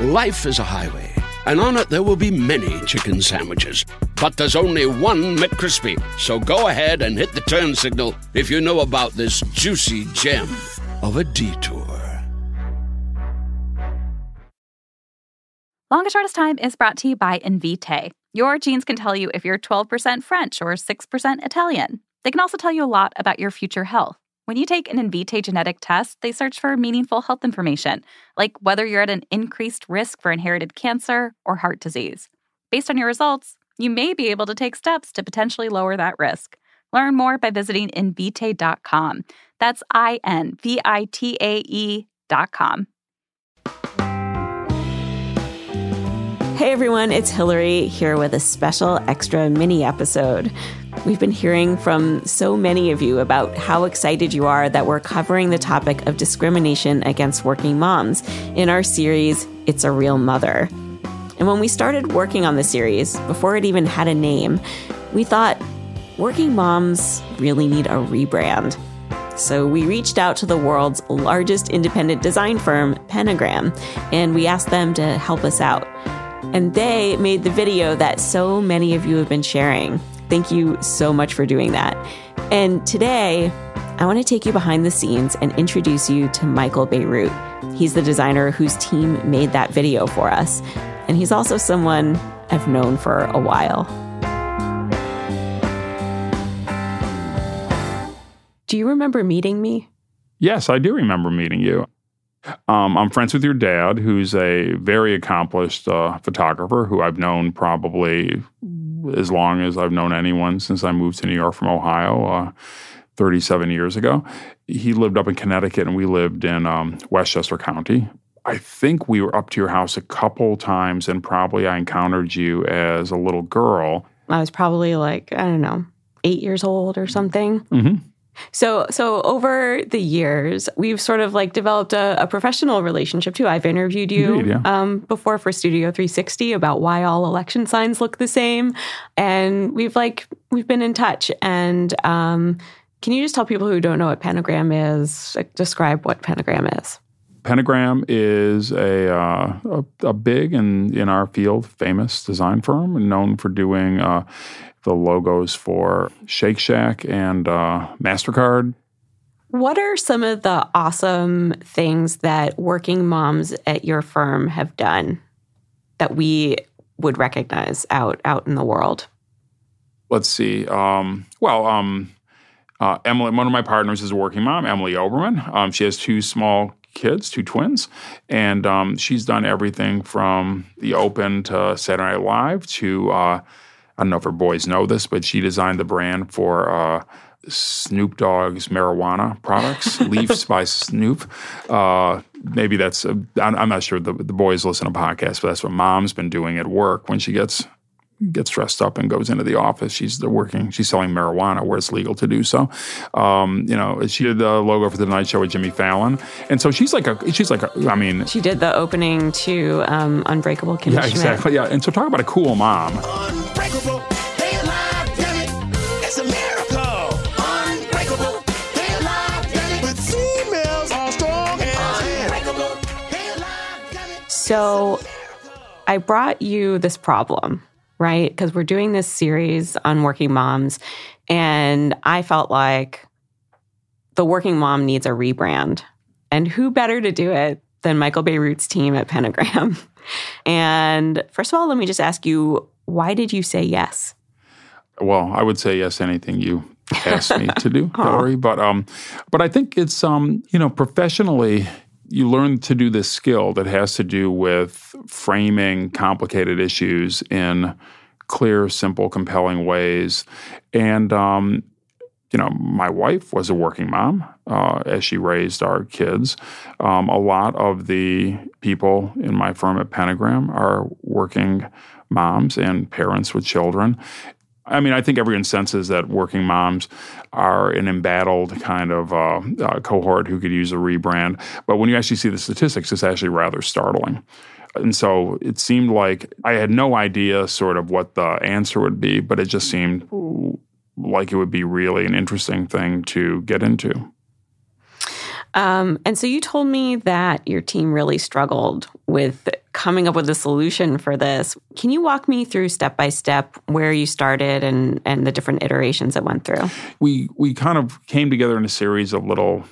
Life is a highway, and on it there will be many chicken sandwiches. But there's only one McCrispy. So go ahead and hit the turn signal if you know about this juicy gem of a detour. Longest Shortest Time is brought to you by Invitae. Your genes can tell you if you're 12% French or 6% Italian. They can also tell you a lot about your future health. When you take an Invitae genetic test, they search for meaningful health information, like whether you're at an increased risk for inherited cancer or heart disease. Based on your results, you may be able to take steps to potentially lower that risk. Learn more by visiting invitae.com. That's I N V I T A E.com. Hey everyone, it's Hillary here with a special extra mini episode. We've been hearing from so many of you about how excited you are that we're covering the topic of discrimination against working moms in our series, It's a Real Mother. And when we started working on the series, before it even had a name, we thought working moms really need a rebrand. So we reached out to the world's largest independent design firm, Pentagram, and we asked them to help us out. And they made the video that so many of you have been sharing. Thank you so much for doing that. And today, I want to take you behind the scenes and introduce you to Michael Bierut. He's the designer whose team made that video for us. And he's also someone I've known for a while. Do you remember meeting me? Yes, I do remember meeting you. Um, I'm friends with your dad, who's a very accomplished uh, photographer who I've known probably as long as I've known anyone since I moved to New York from Ohio uh, 37 years ago. He lived up in Connecticut and we lived in um, Westchester County. I think we were up to your house a couple times and probably I encountered you as a little girl. I was probably like, I don't know, eight years old or something. Mm-hmm. So, so over the years, we've sort of like developed a, a professional relationship too. I've interviewed you Indeed, yeah. um, before for Studio 360 about why all election signs look the same, and we've like we've been in touch. And um, can you just tell people who don't know what pentagram is? Like, describe what pentagram is. Pentagram is a, uh, a, a big and in our field famous design firm known for doing uh, the logos for Shake Shack and uh, Mastercard. What are some of the awesome things that working moms at your firm have done that we would recognize out out in the world? Let's see. Um, well, um, uh, Emily, one of my partners is a working mom, Emily Oberman. Um, she has two small kids, two twins, and um, she's done everything from the Open to Saturday Night Live to uh, I don't know if her boys know this, but she designed the brand for uh, Snoop Dogg's marijuana products, Leafs by Snoop. Uh, maybe that's, i I'm not sure the, the boys listen to podcasts, but that's what mom's been doing at work when she gets gets dressed up and goes into the office. She's working. She's selling marijuana where it's legal to do so. Um, you know, she did the logo for the Tonight Show with Jimmy Fallon, and so she's like a. She's like a. I mean, She did the opening to um, Unbreakable Kimmy yeah, Schmidt. exactly. Yeah, and so talk about a cool mom. Unbreakable, they alive, damn it. It's a miracle. Unbreakable, they alive, damn it. With females all strong unbreakable, they alive, damn it. So I brought you this problem, right? Because we're doing this series on working moms, and I felt like the working mom needs a rebrand. And who better to do it than Michael Bierut's team at Pentagram? And first of all, let me just ask you, why did you say yes? Well, I would say yes anything you asked me to do, Hillary. But um, but I think it's um, you know, professionally, you learn to do this skill that has to do with framing complicated issues in clear, simple, compelling ways. And um, you know, my wife was a working mom uh, as she raised our kids. Um, a lot of the people in my firm at Pentagram are working moms and parents with children. I mean, I think everyone senses that working moms are an embattled kind of uh, uh, cohort who could use a rebrand. But when you actually see the statistics, it's actually rather startling. And so it seemed like I had no idea sort of what the answer would be, but it just seemed like it would be really an interesting thing to get into. Um, and so you told me that your team really struggled with coming up with a solution for this. Can you walk me through step by step where you started and and the different iterations it went through? We we kind of came together in a series of little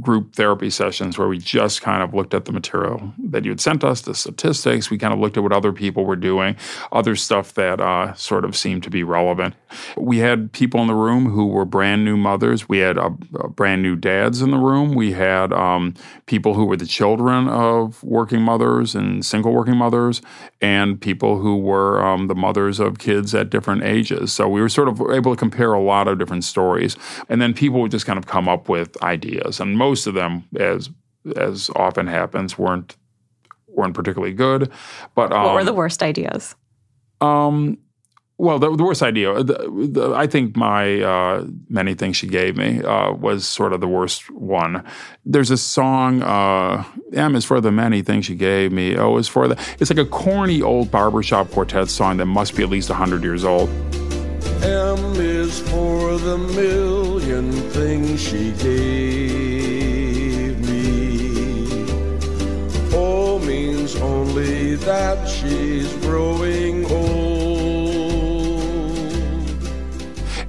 group therapy sessions where we just kind of looked at the material that you had sent us, the statistics. We kind of looked at what other people were doing, other stuff that uh, sort of seemed to be relevant. We had people in the room who were brand new mothers. We had uh, brand new dads in the room. We had um, people who were the children of working mothers and single working mothers, and people who were um, the mothers of kids at different ages. So we were sort of able to compare a lot of different stories. And then people would just kind of come up with ideas. And most of them, as as often happens, weren't weren't particularly good. But um, what were the worst ideas? Um, well, the, the worst idea, the, the, I think my uh, many things she gave me uh, was sort of the worst one. There's a song, uh, M is for the many things she gave me. O is for the. It's like a corny old barbershop quartet song that must be at least 100 years old. M is for the million things she gave me. O means only that she's growing old.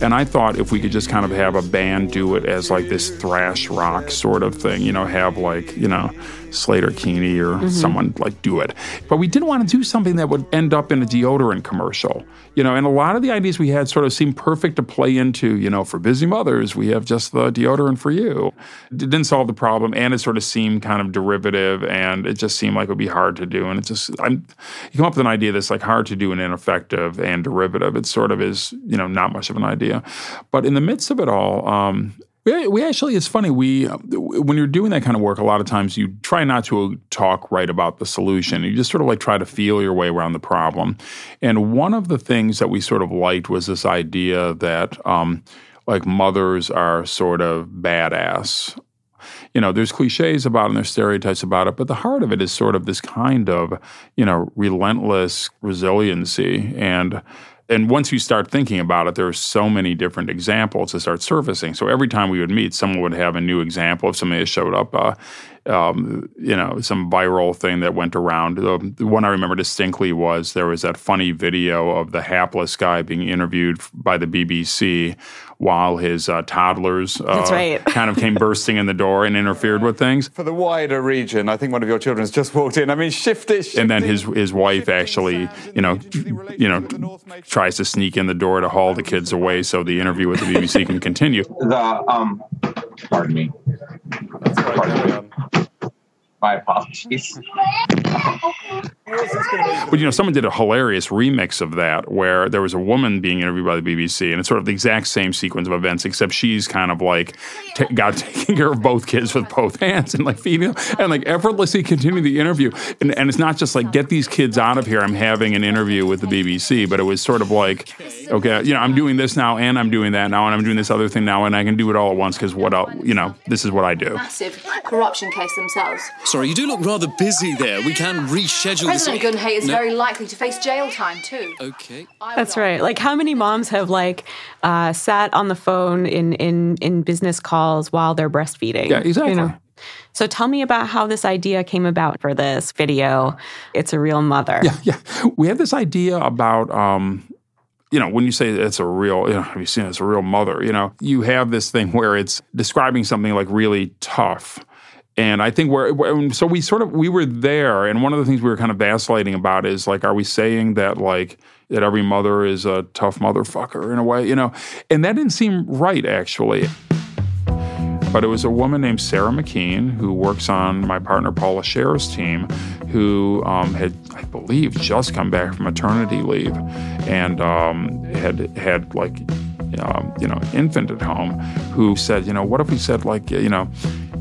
And I thought if we could just kind of have a band do it as like this thrash rock sort of thing, you know, have like, you know, Sleater-Kinney or Mm-hmm. someone like do it. But we didn't want to do something that would end up in a deodorant commercial, you know, and a lot of the ideas we had sort of seemed perfect to play into, you know, for busy mothers, we have just the deodorant for you. It didn't solve the problem and it sort of seemed kind of derivative and it just seemed like it would be hard to do. And it just, I'm, you come up with an idea that's like hard to do and ineffective and derivative. It sort of is, you know, not much of an idea. But in the midst of it all, um, we, actually, it's funny. We when you're doing that kind of work, a lot of times you try not to talk right about the solution. You just sort of like try to feel your way around the problem. And one of the things that we sort of liked was this idea that um, like mothers are sort of badass. You know, there's cliches about it and there's stereotypes about it, but the heart of it is sort of this kind of, you know, relentless resiliency and and once you start thinking about it, there are so many different examples that start surfacing. So every time we would meet, someone would have a new example of somebody that showed up. Uh, um, you know, some viral thing that went around. The, the one I remember distinctly was there was that funny video of the hapless guy being interviewed by the BBC while his uh, toddlers uh, right. kind of came bursting in the door and interfered with things. For the wider region, I think one of your children has just walked in. I mean, shift it. and then his his wife actually, you know, you know, tries to sneak in the door to haul the kids away so the interview with the BBC can continue. the um pardon me pardon me. my apologies But you know, someone did a hilarious remix of that where there was a woman being interviewed by the BBC, and it's sort of the exact same sequence of events, except she's kind of like t- got taking care of both kids with both hands and like feeding them and like effortlessly continuing the interview. And, and it's not just like get these kids out of here. I'm having an interview with the BBC, but it was sort of like, okay, you know, I'm doing this now, and I'm doing that now, and I'm doing this other thing now, and I can do it all at once because what else, you know, this is what I do. massive corruption case themselves. Sorry, you do look rather busy there. We can reschedule President this. Geun-hye is No. very likely to face jail time too. Okay. That's right. Like how many moms have like uh, sat on the phone in in in business calls while they're breastfeeding? Yeah, exactly. So tell me about how this idea came about for this video. It's a real mother. Yeah, yeah. We had this idea about, um, you know, when you say it's a real, you know, have you seen it? it's a real mother? You know, you have this thing where it's describing something like really tough. And I think we're, we're- so we sort of we were there, and one of the things we were kind of vacillating about is like, are we saying that like that every mother is a tough motherfucker in a way, you know? And that didn't seem right actually. But it was a woman named Sarah McKean who works on my partner Paula Scher's team, who um, had, I believe, just come back from maternity leave, and um, had had like um, you know, infant at home who said, you know, what if we said like, you know,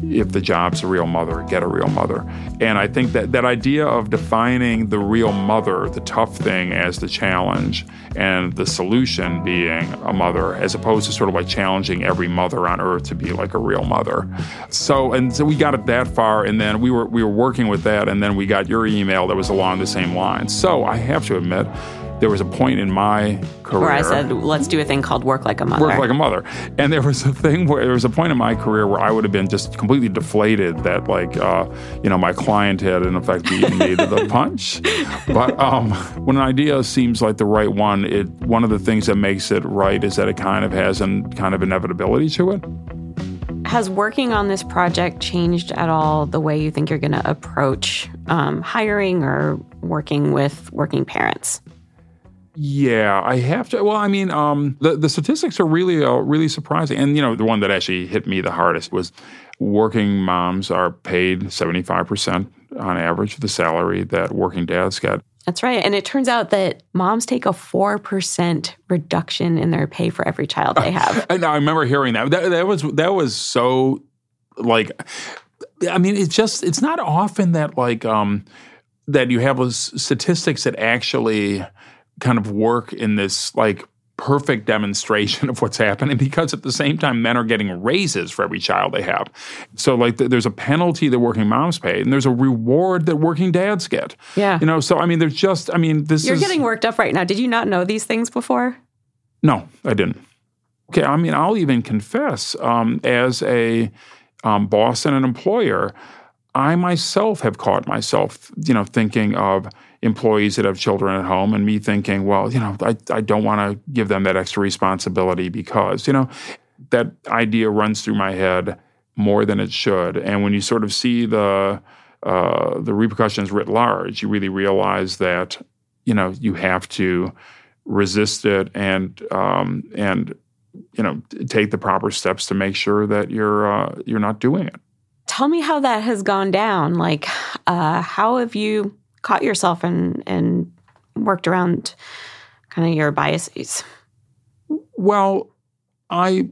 if the job's a real mother, get a real mother. And I think that that idea of defining the real mother, the tough thing, as the challenge, and the solution being a mother, as opposed to sort of like challenging every mother on earth to be like a real mother. So and so we got it that far, and then we were we were working with that, and then we got your email that was along the same lines. So I have to admit there was a point in my career Where I said, let's do a thing called work like a mother. work like a mother. And there was a thing where there was a point in my career where I would have been just completely deflated that like uh, you know my client had in effect beaten me to the punch. But um, when an idea seems like the right one, it one of the things that makes it right is that it kind of has an kind of inevitability to it. Has working on this project changed at all the way you think you're going to approach um, hiring or working with working parents? Yeah, I have to. Well, I mean, um, the the statistics are really uh, really surprising, and you know, the one that actually hit me the hardest was working moms are paid seventy five percent on average of the salary that working dads get. That's right. And it turns out that moms take a 4% reduction in their pay for every child they have. I know. I remember hearing that. That, that was that was so like. I mean, it's just it's not often that like um that you have those statistics that actually kind of work in this like perfect demonstration of what's happening because at the same time men are getting raises for every child they have so like th- there's a penalty that working moms pay and there's a reward that working dads get Yeah. you know so i mean there's just i mean this You're is getting worked up right now. Did you not know these things before? no, I didn't. Okay, I mean, I'll even confess, um, as a um, boss and an employer, I myself have caught myself, you know, thinking of employees that have children at home, and me thinking, well, you know, I, I don't want to give them that extra responsibility because, you know, that idea runs through my head more than it should. And when you sort of see the uh, the repercussions writ large, you really realize that you know you have to resist it and um, and you know take the proper steps to make sure that you're uh, you're not doing it. Tell me how that has gone down. Like, uh, how have you caught yourself and, and worked around kind of your biases? Well, I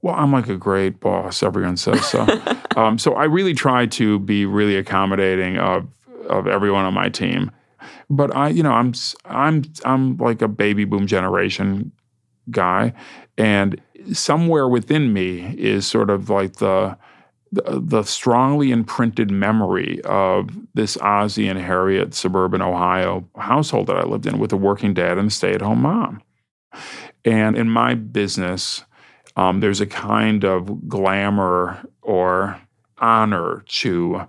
well, I'm like a great boss. Everyone says so. um, so I really try to be really accommodating of of everyone on my team. But I, you know, I'm I'm I'm like a baby boom generation guy, and somewhere within me is sort of like the the, the strongly imprinted memory of this Ozzie and Harriet suburban Ohio household that I lived in with a working dad and a stay at home mom. And in my business, um, there's a kind of glamour or honor to,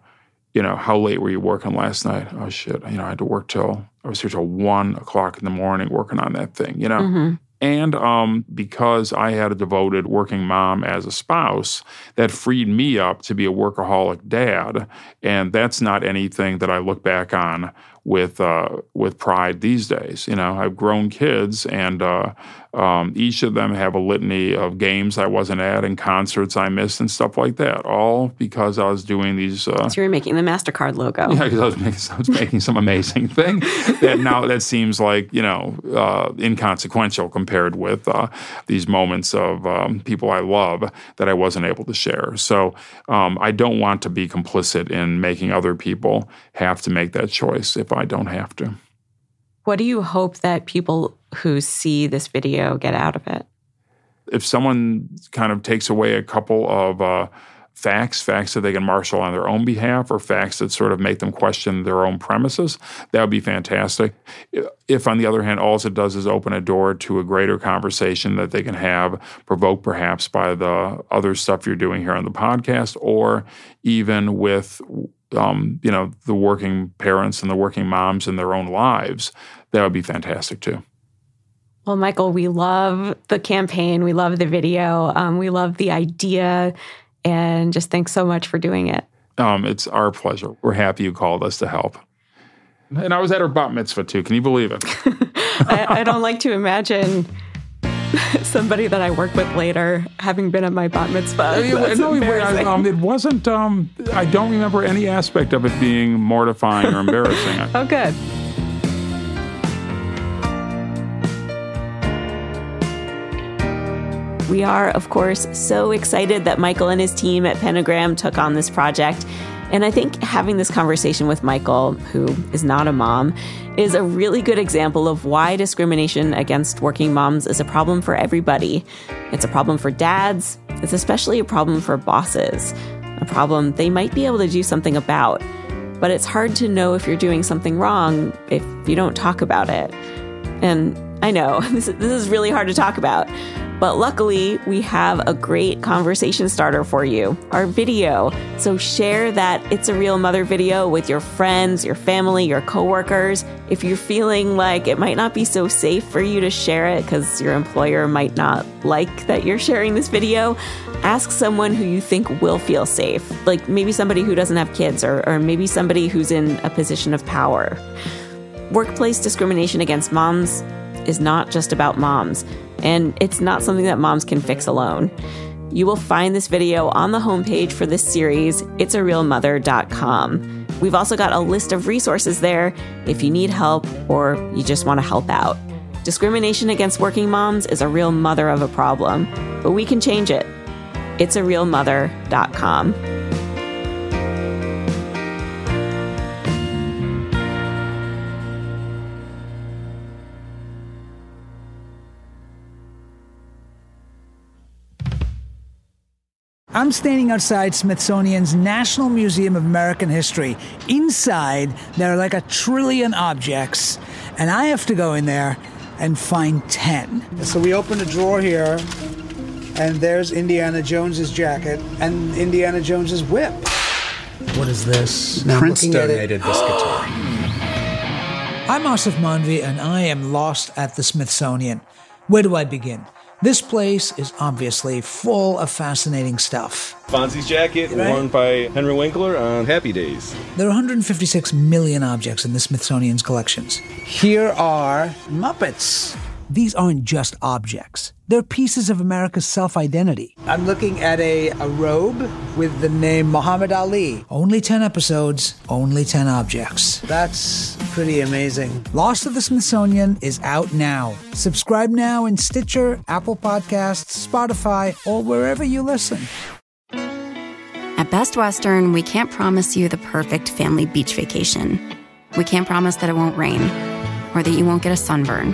you know, how late were you working last night? Oh shit, you know, I had to work till I was here till one o'clock in the morning working on that thing, you know. Mm-hmm. And um, because I had a devoted working mom as a spouse, that freed me up to be a workaholic dad. And that's not anything that I look back on with uh, with pride these days. You know, I've grown kids, and uh, um, each of them have a litany of games I wasn't at and concerts I missed and stuff like that. All because I was doing these. Uh, So you're making the MasterCard logo. yeah, because I was making, I was making some amazing thing that now that seems like you know uh, inconsequential compared with uh, these moments of um, people I love that I wasn't able to share. So um, I don't want to be complicit in making other people have to make that choice if I don't have to. What do you hope that people who see this video get out of it? if someone kind of takes away a couple of uh, facts, facts that they can marshal on their own behalf, or facts that sort of make them question their own premises, that would be fantastic. If, on the other hand, all it does is open a door to a greater conversation that they can have, provoked perhaps by the other stuff you're doing here on the podcast, or even with um, you know the working parents and the working moms in their own lives, that would be fantastic too. Well, Michael, we love the campaign. We love the video. Um, we love the idea. And just thanks so much for doing it. Um, it's our pleasure. We're happy you called us to help. And I was at her bat mitzvah too. Can you believe it? I, I don't like to imagine somebody that I work with later having been at my bat mitzvah. That's no, it, um, it wasn't. Um, I don't remember any aspect of it being mortifying or embarrassing. oh, good. We are, of course, so excited that Michael and his team at Pentagram took on this project. And I think having this conversation with Michael, who is not a mom, is a really good example of why discrimination against working moms is a problem for everybody. It's a problem for dads, it's especially a problem for bosses, a problem they might be able to do something about. But it's hard to know if you're doing something wrong if you don't talk about it. And I know this, is really hard to talk about, but luckily we have a great conversation starter for you our video. So share that It's a Real Mother video with your friends, your family, your coworkers. If you're feeling like it might not be so safe for you to share it because your employer might not like that you're sharing this video, ask someone who you think will feel safe, like maybe somebody who doesn't have kids or, or maybe somebody who's in a position of power. Workplace discrimination against moms is not just about moms, and it's not something that moms can fix alone. You will find this video on the homepage for this series, it'sarealmother.com. We've also got a list of resources there if you need help or you just want to help out. Discrimination against working moms is a real mother of a problem, but we can change it. It'sarealmother.com. I'm standing outside Smithsonian's National Museum of American History. Inside, there are like a trillion objects, and I have to go in there and find 10. So we open a drawer here, and there's Indiana Jones's jacket and Indiana Jones's whip. What is this? Now I'm Prince donated this guitar. I'm Aasif Mandvi, and I am lost at the Smithsonian. Where do I begin? This place is obviously full of fascinating stuff. Fonzie's jacket worn by Henry Winkler on Happy Days. There are 156 million objects in the Smithsonian's collections. Here are Muppets. These aren't just objects. They're pieces of America's self identity. I'm looking at a, a robe with the name Muhammad Ali. Only 10 episodes, only 10 objects. That's pretty amazing. Lost of the Smithsonian is out now. Subscribe now in Stitcher, Apple Podcasts, Spotify, or wherever you listen. At Best Western, we can't promise you the perfect family beach vacation. We can't promise that it won't rain, or that you won't get a sunburn,